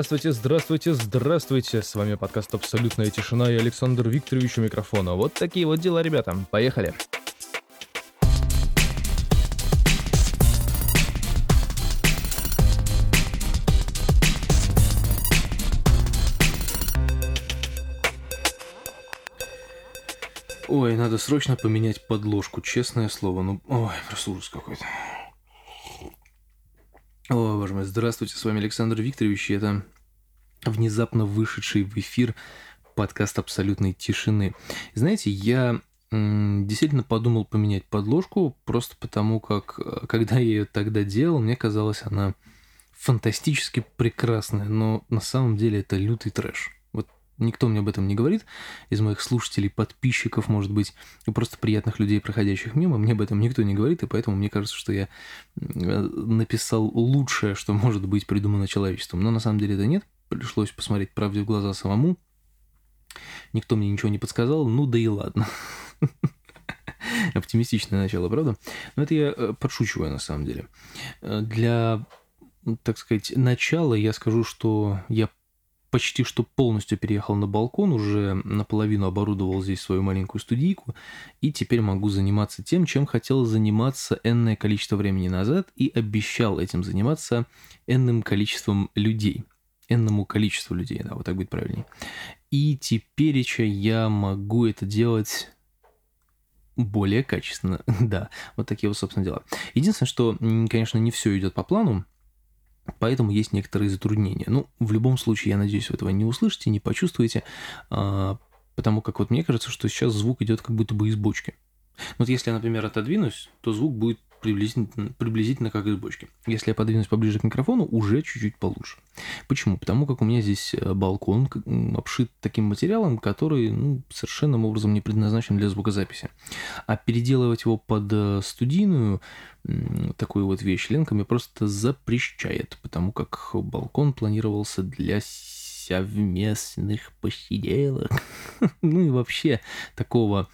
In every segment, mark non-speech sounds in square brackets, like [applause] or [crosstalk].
Здравствуйте, здравствуйте, здравствуйте. С вами подкаст «Абсолютная тишина» и Александр Викторович у микрофона. Вот такие вот дела, ребята. Поехали. Ой, надо срочно поменять подложку, честное слово. Ну, ой, просто ужас какой-то. О, боже мой, здравствуйте, с вами Александр Викторович, и это внезапно вышедший в эфир подкаст абсолютной тишины. Знаете, я действительно подумал поменять подложку, просто потому как, когда я ее тогда делал, мне казалось, она фантастически прекрасная, но на самом деле это лютый трэш. Никто мне об этом не говорит. Из моих слушателей, подписчиков, может быть, и просто приятных людей, проходящих мимо, мне об этом никто не говорит, и поэтому мне кажется, что я написал лучшее, что может быть придумано человечеством. Но на самом деле это нет. Пришлось посмотреть правде в глаза самому. Никто мне ничего не подсказал. Ну да и ладно. [laughs] Оптимистичное начало, правда? Но это я э, подшучиваю на самом деле. Э, для так сказать, начала я скажу, что я почти что полностью переехал на балкон, уже наполовину оборудовал здесь свою маленькую студийку, и теперь могу заниматься тем, чем хотел заниматься энное количество времени назад, и обещал этим заниматься энным количеством людей. Энному количеству людей, да, вот так будет правильнее. И теперь я могу это делать более качественно. [laughs] да, вот такие вот, собственно, дела. Единственное, что, конечно, не все идет по плану, Поэтому есть некоторые затруднения. Ну, в любом случае, я надеюсь, вы этого не услышите, не почувствуете, а, потому как вот мне кажется, что сейчас звук идет как будто бы из бочки. Вот если я, например, отодвинусь, то звук будет приблизительно, приблизительно как из бочки. Если я подвинусь поближе к микрофону, уже чуть-чуть получше. Почему? Потому как у меня здесь э, балкон обшит таким материалом, который ну, совершенным образом не предназначен для звукозаписи. А переделывать его под э, студийную такую вот вещь ленками просто запрещает, потому как балкон планировался для совместных посиделок. [laughs] ну и вообще такого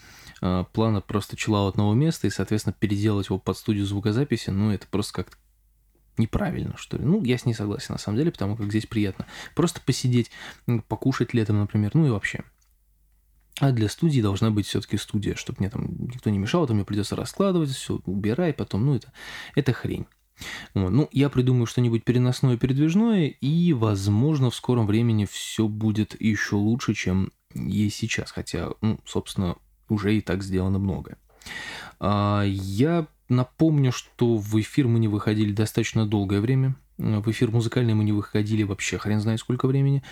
плана просто чела одного места и, соответственно, переделать его под студию звукозаписи, ну, это просто как-то неправильно, что ли. Ну, я с ней согласен, на самом деле, потому как здесь приятно. Просто посидеть, покушать летом, например, ну и вообще. А для студии должна быть все-таки студия, чтобы мне там никто не мешал, а то мне придется раскладывать, все, убирай, потом, ну, это, это хрень. Вот. Ну, я придумаю что-нибудь переносное, передвижное, и, возможно, в скором времени все будет еще лучше, чем есть сейчас. Хотя, ну, собственно, уже и так сделано многое. А, я напомню, что в эфир мы не выходили достаточно долгое время. В эфир музыкальный мы не выходили вообще хрен знает сколько времени.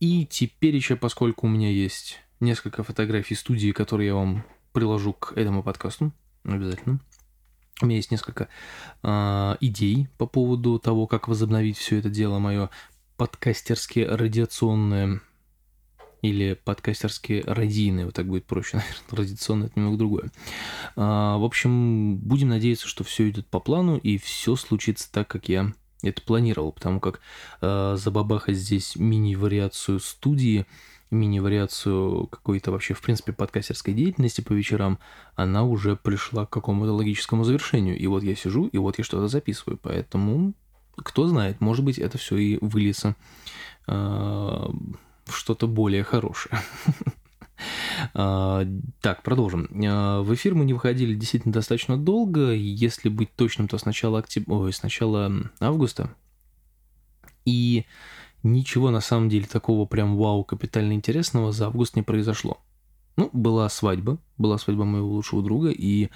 И теперь еще, поскольку у меня есть несколько фотографий студии, которые я вам приложу к этому подкасту, обязательно. У меня есть несколько э, идей по поводу того, как возобновить все это дело мое подкастерски радиационное или подкастерски радийное, вот так будет проще, [laughs] наверное, радиационное это немного другое. А, в общем, будем надеяться, что все идет по плану и все случится так, как я это планировал, потому как э, забабахать здесь мини-вариацию студии мини-вариацию какой-то вообще, в принципе, подкастерской деятельности по вечерам, она уже пришла к какому-то логическому завершению. И вот я сижу, и вот я что-то записываю. Поэтому, кто знает, может быть, это все и выльется в что-то более хорошее. [laughs] А, так, продолжим. А, в эфир мы не выходили действительно достаточно долго. Если быть точным, то с начала, октяб... Ой, с начала августа. И ничего на самом деле такого прям вау капитально интересного за август не произошло. Ну, была свадьба, была свадьба моего лучшего друга, и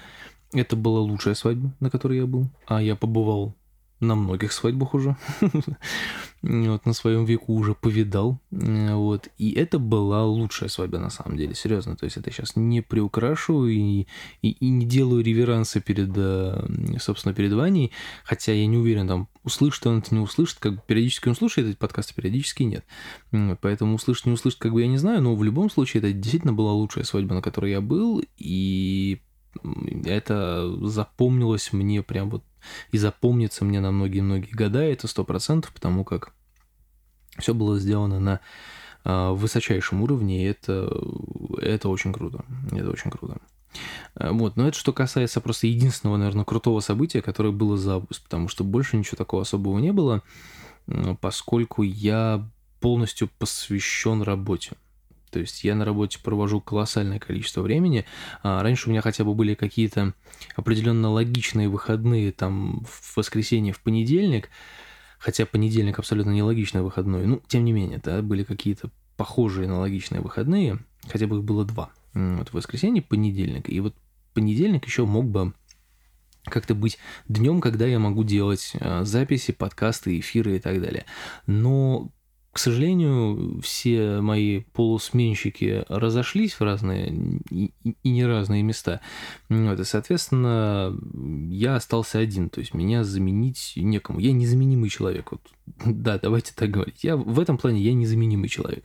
это была лучшая свадьба, на которой я был. А я побывал на многих свадьбах уже, [laughs] вот, на своем веку уже повидал, вот, и это была лучшая свадьба на самом деле, серьезно, то есть это сейчас не приукрашу и, и, и не делаю реверансы перед, э, собственно, перед Ваней, хотя я не уверен, там, услышит он это, не услышит, как бы периодически он слушает эти подкасты, периодически нет, поэтому услышит, не услышит, как бы я не знаю, но в любом случае это действительно была лучшая свадьба, на которой я был, и это запомнилось мне прям вот и запомнится мне на многие-многие года, это сто процентов, потому как все было сделано на э, высочайшем уровне, и это, это очень круто, это очень круто. А, вот, но это что касается просто единственного, наверное, крутого события, которое было за август, потому что больше ничего такого особого не было. поскольку я полностью посвящен работе. То есть я на работе провожу колоссальное количество времени. А раньше у меня хотя бы были какие-то определенно логичные выходные там в воскресенье, в понедельник, хотя понедельник абсолютно нелогичный выходной. Ну, тем не менее, да, были какие-то похожие на логичные выходные, хотя бы их было два. Вот воскресенье, понедельник. И вот понедельник еще мог бы как-то быть днем, когда я могу делать а, записи, подкасты, эфиры и так далее. Но к сожалению, все мои полусменщики разошлись в разные и, и не разные места. Вот, и, соответственно, я остался один. То есть меня заменить некому. Я незаменимый человек. Вот. [laughs] Да, давайте так говорить. Я в этом плане я незаменимый человек.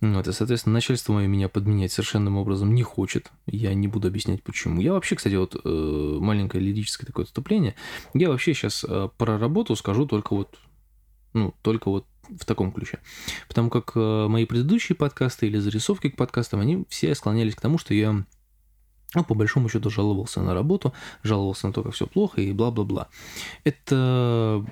Вот, и, соответственно, начальство мое меня подменять совершенным образом не хочет. Я не буду объяснять, почему. Я вообще, кстати, вот э, маленькое лирическое такое отступление. Я вообще сейчас э, про работу скажу только вот ну, только вот в таком ключе. Потому как э, мои предыдущие подкасты или зарисовки к подкастам, они все склонялись к тому, что я ну, по большому счету жаловался на работу, жаловался на то, как все плохо и бла-бла-бла. Это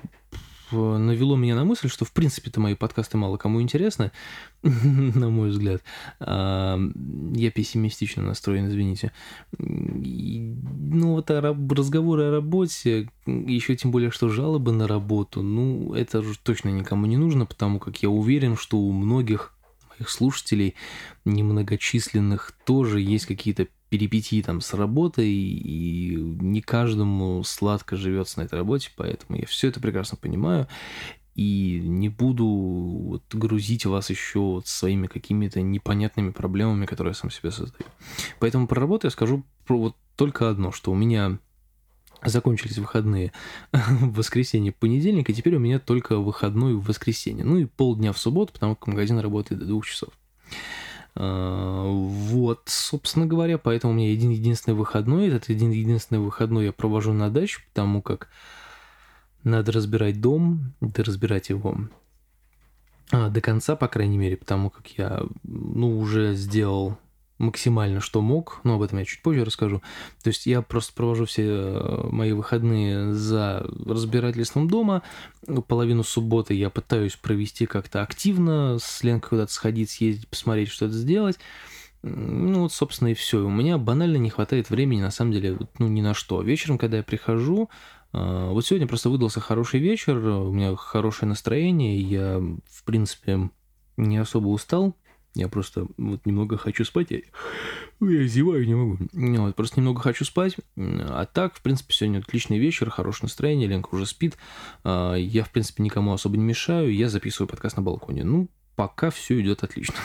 навело меня на мысль, что в принципе-то мои подкасты мало кому интересны, [laughs] на мой взгляд. Я пессимистично настроен, извините. Ну, вот разговоры о работе, еще тем более, что жалобы на работу, ну, это же точно никому не нужно, потому как я уверен, что у многих моих слушателей, немногочисленных, тоже есть какие-то перипетии там с работой, и не каждому сладко живется на этой работе, поэтому я все это прекрасно понимаю и не буду вот грузить вас еще вот своими какими-то непонятными проблемами, которые я сам себе создаю. Поэтому про работу я скажу про вот только одно, что у меня закончились выходные [laughs] в воскресенье, понедельник, и теперь у меня только выходной в воскресенье. Ну и полдня в субботу, потому как магазин работает до двух часов. А, вот, собственно говоря, поэтому у меня один единственный выходной. Этот один единственный выходной я провожу на даче, потому как надо разбирать дом, да разбирать его а, до конца, по крайней мере, потому как я, ну, уже сделал максимально, что мог, но об этом я чуть позже расскажу. То есть я просто провожу все э, мои выходные за разбирательством дома. Половину субботы я пытаюсь провести как-то активно, с Ленкой куда-то сходить, съездить, посмотреть, что-то сделать. Ну вот, собственно, и все. У меня банально не хватает времени, на самом деле, ну, ни на что. Вечером, когда я прихожу, э, вот сегодня просто выдался хороший вечер, у меня хорошее настроение, я, в принципе, не особо устал, я просто вот немного хочу спать. Я, я зеваю, не могу. Вот, просто немного хочу спать. А так, в принципе, сегодня отличный вечер, хорошее настроение. Ленка уже спит. А, я, в принципе, никому особо не мешаю. Я записываю подкаст на балконе. Ну, пока все идет отлично.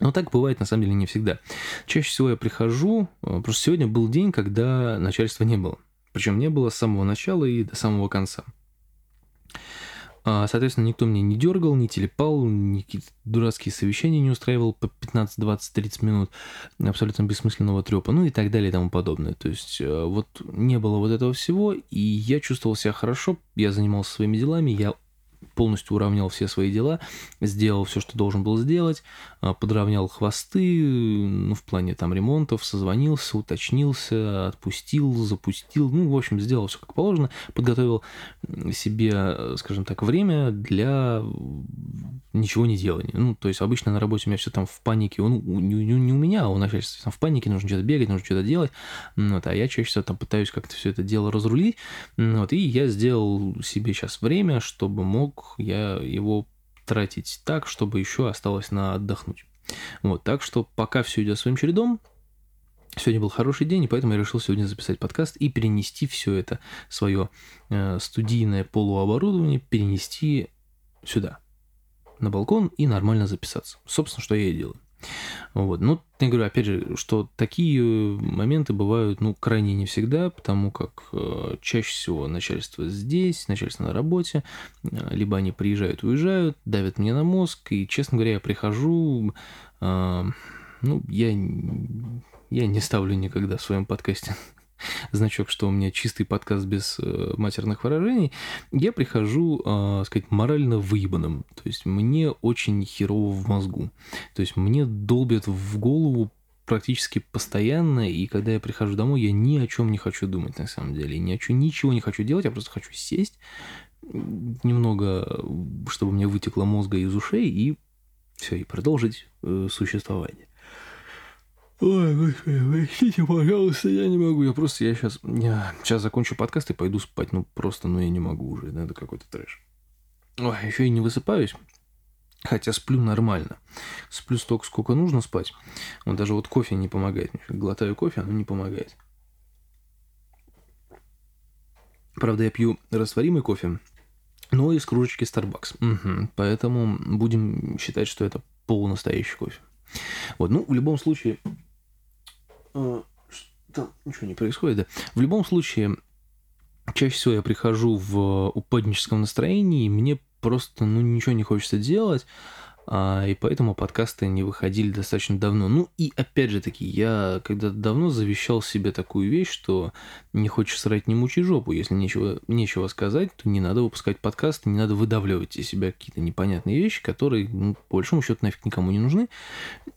Но так бывает на самом деле не всегда. Чаще всего я прихожу, а, просто сегодня был день, когда начальства не было. Причем не было с самого начала и до самого конца. А, соответственно, никто меня не дергал, не телепал, никакие дурацкие совещания не устраивал по 15, 20, 30 минут абсолютно бессмысленного трепа, ну и так далее и тому подобное. То есть э, вот не было вот этого всего, и я чувствовал себя хорошо, я занимался своими делами, я полностью уравнял все свои дела, сделал все, что должен был сделать, а, подровнял хвосты, ну, в плане там ремонтов, созвонился, уточнился, отпустил, запустил, ну, в общем, сделал все как положено, подготовил себе, скажем так, время для ничего не делания. Ну, то есть обычно на работе у меня все там в панике, ну, не, не, у меня, а у начальства там в панике, нужно что-то бегать, нужно что-то делать, вот, а я чаще всего там пытаюсь как-то все это дело разрулить, вот, и я сделал себе сейчас время, чтобы мог я его тратить так, чтобы еще осталось на отдохнуть. Вот, так что пока все идет своим чередом, Сегодня был хороший день, и поэтому я решил сегодня записать подкаст и перенести все это свое э, студийное полуоборудование, перенести сюда, на балкон и нормально записаться. Собственно, что я и делаю. Вот. Ну, я говорю, опять же, что такие моменты бывают, ну, крайне не всегда, потому как э, чаще всего начальство здесь, начальство на работе, э, либо они приезжают, уезжают, давят мне на мозг, и, честно говоря, я прихожу, э, ну, я, я не ставлю никогда в своем подкасте значок, что у меня чистый подкаст без э, матерных выражений, я прихожу, э, сказать, морально выебанным. То есть мне очень херово в мозгу. То есть мне долбят в голову практически постоянно, и когда я прихожу домой, я ни о чем не хочу думать на самом деле, ни о чем, ничего не хочу делать, я просто хочу сесть, немного, чтобы мне вытекло мозга из ушей, и все, и продолжить э, существование. Ой, господи, простите, пожалуйста, я не могу. Я просто, я сейчас, я сейчас закончу подкаст и пойду спать. Ну, просто, ну, я не могу уже. Ну, это какой-то трэш. Ой, еще и не высыпаюсь. Хотя сплю нормально. Сплю столько, сколько нужно спать. Вот даже вот кофе не помогает. Глотаю кофе, оно не помогает. Правда, я пью растворимый кофе, но из кружечки Starbucks. Угу. Поэтому будем считать, что это полунастоящий кофе. Вот, ну, в любом случае... Э, там ничего не происходит, да. В любом случае, чаще всего я прихожу в упадническом настроении, и мне просто, ну, ничего не хочется делать, и поэтому подкасты не выходили достаточно давно. Ну и опять же таки, я когда-то давно завещал себе такую вещь, что не хочешь срать, не мучи жопу. Если нечего, нечего сказать, то не надо выпускать подкасты, не надо выдавливать из себя какие-то непонятные вещи, которые, ну, по большому счету, нафиг никому не нужны.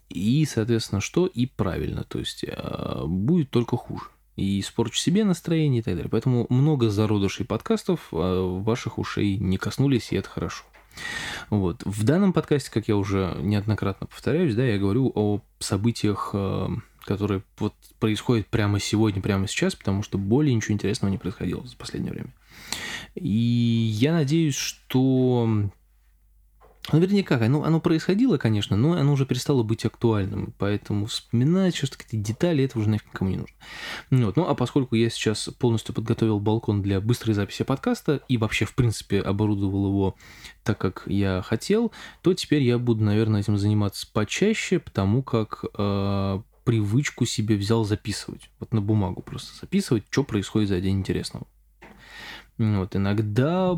И, соответственно, что? И правильно. То есть а, будет только хуже и испорчу себе настроение и так далее. Поэтому много зародышей подкастов а, ваших ушей не коснулись, и это хорошо. Вот. В данном подкасте, как я уже неоднократно повторяюсь, да, я говорю о событиях, а, которые вот происходят прямо сегодня, прямо сейчас, потому что более ничего интересного не происходило за последнее время. И я надеюсь, что Наверняка, оно, оно происходило, конечно, но оно уже перестало быть актуальным, поэтому вспоминать что-то, какие-то детали, это уже нафиг никому не нужно. Вот. Ну, а поскольку я сейчас полностью подготовил балкон для быстрой записи подкаста и вообще, в принципе, оборудовал его так, как я хотел, то теперь я буду, наверное, этим заниматься почаще, потому как э, привычку себе взял записывать. Вот на бумагу просто записывать, что происходит за день интересного. Вот, иногда,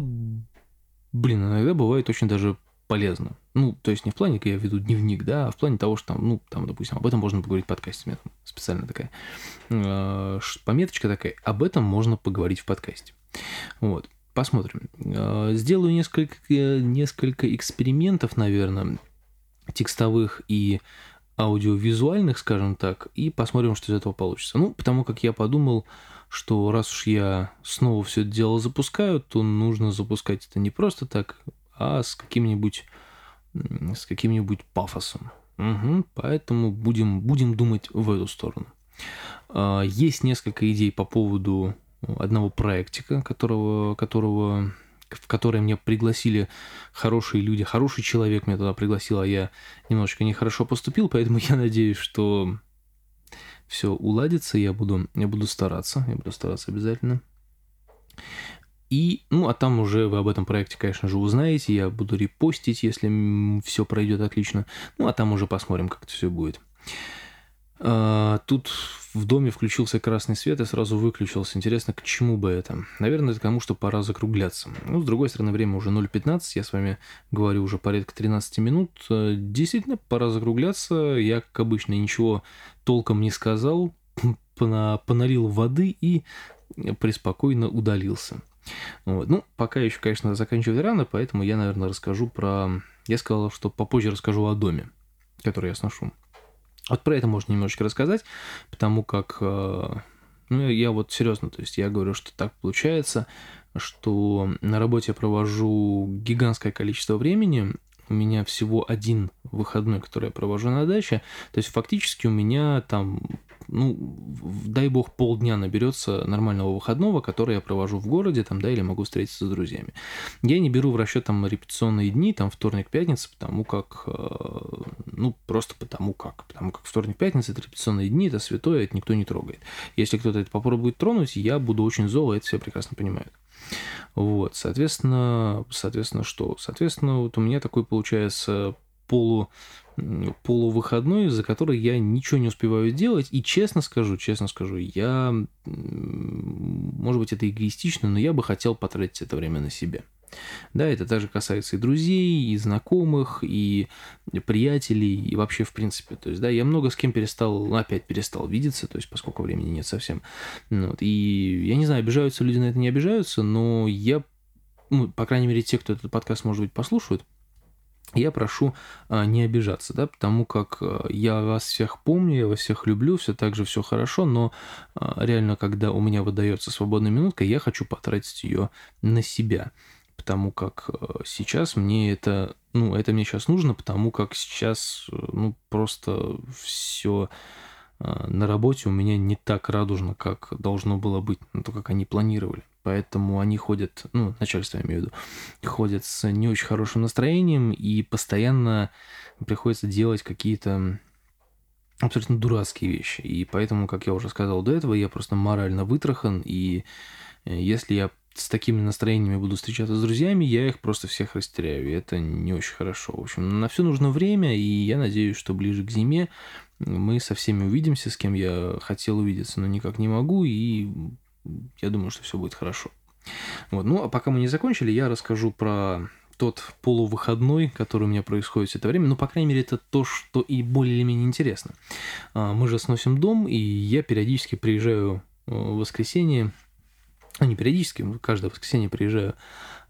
блин, иногда бывает очень даже полезно. Ну, то есть не в плане, я веду дневник, да, а в плане того, что там, ну, там, допустим, об этом можно поговорить в подкасте. У меня там специально такая э, пометочка такая, об этом можно поговорить в подкасте. Вот, посмотрим. Э, сделаю несколько, несколько экспериментов, наверное, текстовых и аудиовизуальных, скажем так, и посмотрим, что из этого получится. Ну, потому как я подумал, что раз уж я снова все это дело запускаю, то нужно запускать это не просто так, а с каким-нибудь с каким-нибудь пафосом. Угу, поэтому будем, будем думать в эту сторону. А, есть несколько идей по поводу одного проектика, которого, которого, в который мне пригласили хорошие люди. Хороший человек меня туда пригласил, а я немножечко нехорошо поступил, поэтому [laughs] я надеюсь, что все уладится, я буду, я буду стараться, я буду стараться обязательно. И, ну, а там уже вы об этом проекте, конечно же, узнаете. Я буду репостить, если все пройдет отлично. Ну, а там уже посмотрим, как это все будет. А, тут в доме включился красный свет и сразу выключился. Интересно, к чему бы это? Наверное, это кому, что пора закругляться. Ну, с другой стороны, время уже 0.15, я с вами говорю уже порядка 13 минут. Действительно, пора закругляться. Я, как обычно, ничего толком не сказал, поналил воды и преспокойно удалился. Вот. Ну, пока еще, конечно, заканчивать рано, поэтому я, наверное, расскажу про... Я сказал, что попозже расскажу о доме, который я сношу. Вот про это можно немножечко рассказать, потому как... Э, ну, я вот серьезно, то есть я говорю, что так получается, что на работе я провожу гигантское количество времени, у меня всего один выходной, который я провожу на даче. То есть фактически у меня там ну, дай бог, полдня наберется нормального выходного, который я провожу в городе, там, да, или могу встретиться с друзьями. Я не беру в расчет там репетиционные дни, там, вторник, пятница, потому как, э, ну, просто потому как. Потому как вторник, пятница – это репетиционные дни, это святое, это никто не трогает. Если кто-то это попробует тронуть, я буду очень зол, это все прекрасно понимают. Вот, соответственно, соответственно, что? Соответственно, вот у меня такой получается полу полувыходной, за который я ничего не успеваю делать. И честно скажу, честно скажу, я, может быть, это эгоистично, но я бы хотел потратить это время на себя. Да, это также касается и друзей, и знакомых, и приятелей, и вообще в принципе. То есть, да, я много с кем перестал, опять перестал видеться, то есть, поскольку времени нет совсем. Ну вот, и я не знаю, обижаются люди на это, не обижаются, но я, ну, по крайней мере, те, кто этот подкаст, может быть, послушают, я прошу а, не обижаться, да, потому как а, я вас всех помню, я вас всех люблю, все так же все хорошо, но а, реально, когда у меня выдается свободная минутка, я хочу потратить ее на себя. потому как сейчас мне это, ну, это мне сейчас нужно, потому как сейчас, э, ну, просто все на работе у меня не так радужно, как должно было быть, ну, то, как они планировали. Поэтому они ходят, ну, начальство я имею в виду, ходят с не очень хорошим настроением и постоянно приходится делать какие-то абсолютно дурацкие вещи. И поэтому, как я уже сказал до этого, я просто морально вытрахан, и если я с такими настроениями буду встречаться с друзьями, я их просто всех растеряю, и это не очень хорошо. В общем, на все нужно время, и я надеюсь, что ближе к зиме мы со всеми увидимся, с кем я хотел увидеться, но никак не могу, и я думаю, что все будет хорошо. Вот. Ну, а пока мы не закончили, я расскажу про тот полувыходной, который у меня происходит все это время. Ну, по крайней мере, это то, что и более или менее интересно. А, мы же сносим дом, и я периодически приезжаю э, в воскресенье ну, не периодически, каждое воскресенье приезжаю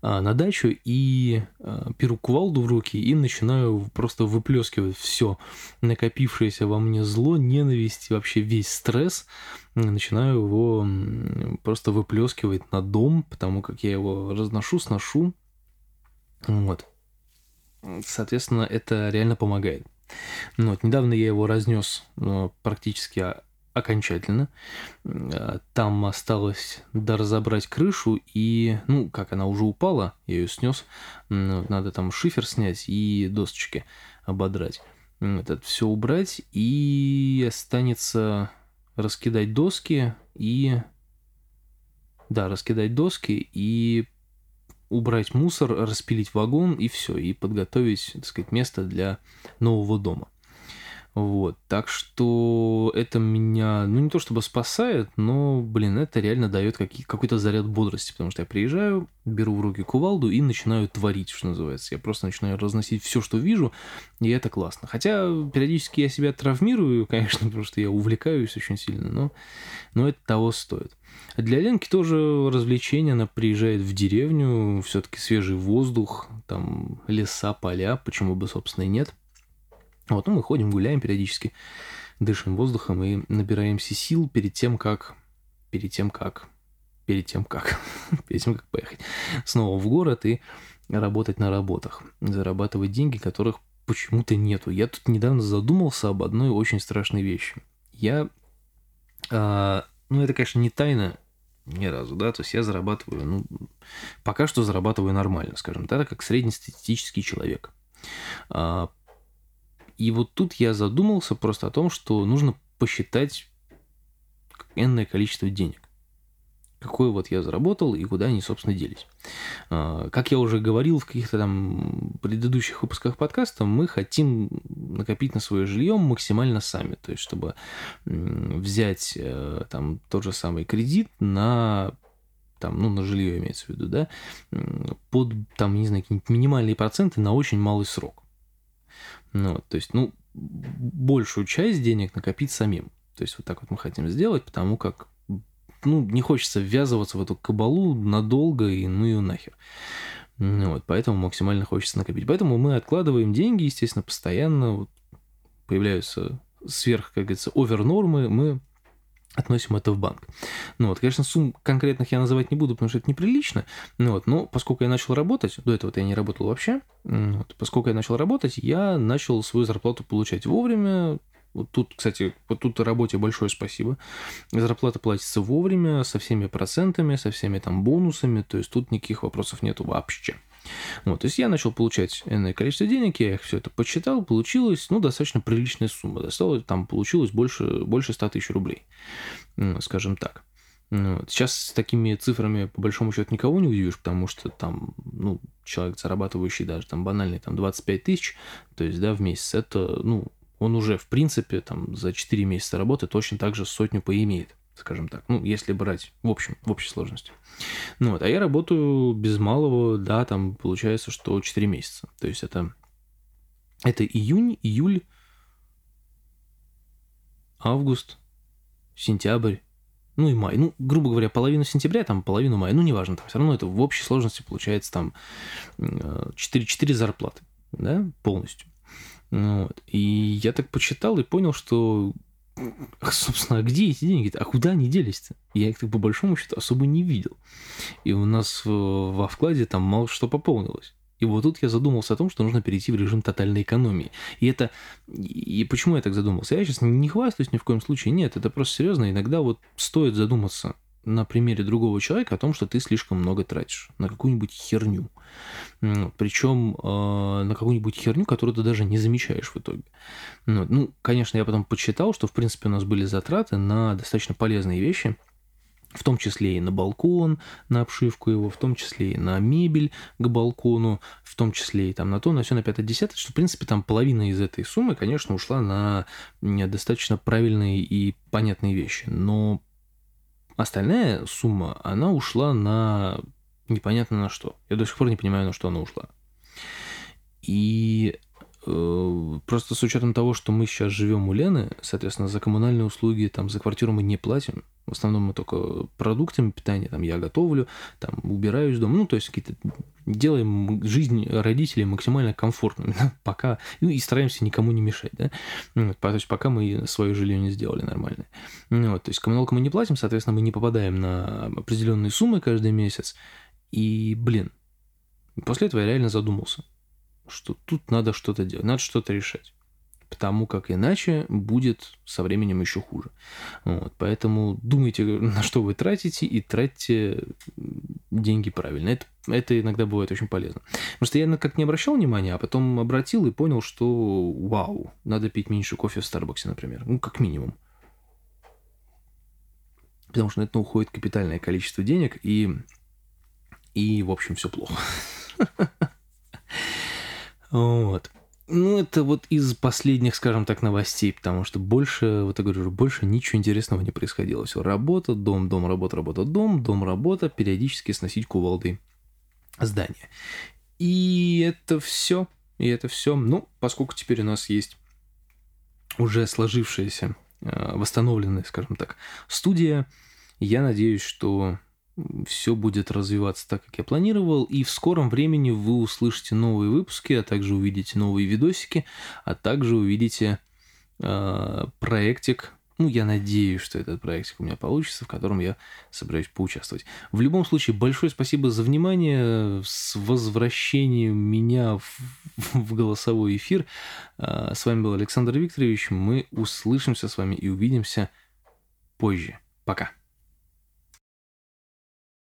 на дачу и а, беру кувалду в руки и начинаю просто выплескивать все накопившееся во мне зло, ненависть, вообще весь стресс. Начинаю его просто выплескивать на дом, потому как я его разношу, сношу. Вот. Соответственно, это реально помогает. Ну вот, недавно я его разнес ну, практически окончательно. Э, там осталось доразобрать крышу, и, ну, как она уже упала, я ее снес, надо там шифер снять и досочки ободрать. Это все убрать, и останется раскидать доски и... Да, раскидать доски и убрать мусор, распилить вагон и все, и подготовить, так сказать, место для нового дома. Вот, так что это меня, ну не то чтобы спасает, но, блин, это реально дает какой-то заряд бодрости, потому что я приезжаю, беру в руки кувалду и начинаю творить, что называется. Я просто начинаю разносить все, что вижу, и это классно. Хотя периодически я себя травмирую, [laughs] конечно, потому что я увлекаюсь очень сильно, но, но это того стоит. Для Ленки тоже развлечение, она приезжает в деревню, все-таки свежий воздух, там леса, поля, почему бы, собственно, и нет – вот, ну, мы ходим, гуляем периодически, дышим воздухом и набираемся сил перед тем, как... Перед тем, как... Перед тем, как... [laughs] перед тем, как поехать снова в город и работать на работах, зарабатывать деньги, которых почему-то нету. Я тут недавно задумался об одной очень страшной вещи. Я... А, ну, это, конечно, не тайна ни разу, да, то есть я зарабатываю, ну, пока что зарабатываю нормально, скажем так, как среднестатистический человек. А, и вот тут я задумался просто о том, что нужно посчитать энное количество денег. Какое вот я заработал и куда они, собственно, делись. А, как я уже говорил в каких-то там предыдущих выпусках подкаста, мы хотим накопить на свое жилье максимально сами. То есть, чтобы взять э, там тот же самый кредит на там, ну, на жилье имеется в виду, да, под, там, не знаю, какие-нибудь минимальные проценты на очень малый срок. Ну, то есть, ну, большую часть денег накопить самим. То есть, вот так вот мы хотим сделать, потому как, ну, не хочется ввязываться в эту кабалу надолго и ну и нахер. Ну, вот, поэтому максимально хочется накопить. Поэтому мы откладываем деньги, естественно, постоянно. Вот, появляются сверх, как говорится, овернормы, мы относим это в банк. Ну вот, конечно, сумм конкретных я называть не буду, потому что это неприлично, ну вот, но поскольку я начал работать, до этого я не работал вообще, вот, поскольку я начал работать, я начал свою зарплату получать вовремя, вот тут, кстати, вот тут работе большое спасибо. Зарплата платится вовремя, со всеми процентами, со всеми там бонусами, то есть тут никаких вопросов нету вообще. Вот, то есть я начал получать энное количество денег, я их все это подсчитал, получилось, ну, достаточно приличная сумма. Досталось, там получилось больше, больше 100 тысяч рублей, скажем так. Вот. Сейчас с такими цифрами, по большому счету, никого не удивишь, потому что там, ну, человек, зарабатывающий даже там банальный там 25 тысяч, то есть, да, в месяц, это, ну, он уже, в принципе, там за 4 месяца работы точно так же сотню поимеет скажем так. Ну, если брать в общем, в общей сложности. Ну вот, а я работаю без малого, да, там получается, что 4 месяца. То есть это, это июнь, июль, август, сентябрь, ну и май. Ну, грубо говоря, половину сентября, там половину мая, ну, неважно, там все равно это в общей сложности получается там 4, 4 зарплаты, да, полностью. Ну вот. И я так почитал и понял, что собственно, а где эти деньги? -то? А куда они делись-то? Я их, по большому счету, особо не видел. И у нас во вкладе там мало что пополнилось. И вот тут я задумался о том, что нужно перейти в режим тотальной экономии. И это... И почему я так задумался? Я сейчас не хвастаюсь ни в коем случае. Нет, это просто серьезно. Иногда вот стоит задуматься на примере другого человека о том, что ты слишком много тратишь на какую-нибудь херню. Причем э, на какую-нибудь херню, которую ты даже не замечаешь в итоге. Ну, ну, конечно, я потом почитал, что, в принципе, у нас были затраты на достаточно полезные вещи, в том числе и на балкон, на обшивку его, в том числе и на мебель к балкону, в том числе и там на то, на все, на пятое, десятое, что, в принципе, там половина из этой суммы, конечно, ушла на достаточно правильные и понятные вещи. Но остальная сумма, она ушла на непонятно на что. Я до сих пор не понимаю, на что она ушла. И просто с учетом того, что мы сейчас живем у Лены, соответственно, за коммунальные услуги, там, за квартиру мы не платим. В основном мы только продуктами питания, там, я готовлю, там, убираюсь дома, ну, то есть какие-то делаем жизнь родителей максимально комфортной, [laughs] пока, ну, и стараемся никому не мешать, да, вот, то есть пока мы свое жилье не сделали нормальное. Ну, вот, то есть коммуналку мы не платим, соответственно, мы не попадаем на определенные суммы каждый месяц, и, блин, после этого я реально задумался – что тут надо что-то делать, надо что-то решать. Потому как иначе будет со временем еще хуже. Вот, поэтому думайте, на что вы тратите, и тратьте деньги правильно. Это, это иногда бывает очень полезно. Потому что я как не обращал внимания, а потом обратил и понял, что вау, надо пить меньше кофе в Старбаксе, например. Ну, как минимум. Потому что на это уходит капитальное количество денег, и, и в общем, все плохо. [laughs] Вот. Ну, это вот из последних, скажем так, новостей, потому что больше, вот я говорю, больше ничего интересного не происходило. Все, работа, дом, дом, работа, работа, дом, дом, работа, периодически сносить кувалды здания. И это все. И это все. Ну, поскольку теперь у нас есть уже сложившаяся, э, восстановленная, скажем так, студия, я надеюсь, что все будет развиваться так, как я планировал, и в скором времени вы услышите новые выпуски, а также увидите новые видосики, а также увидите э, проектик, ну, я надеюсь, что этот проектик у меня получится, в котором я собираюсь поучаствовать. В любом случае, большое спасибо за внимание, с возвращением меня в, [laughs] в голосовой эфир. Э, с вами был Александр Викторович, мы услышимся с вами и увидимся позже. Пока.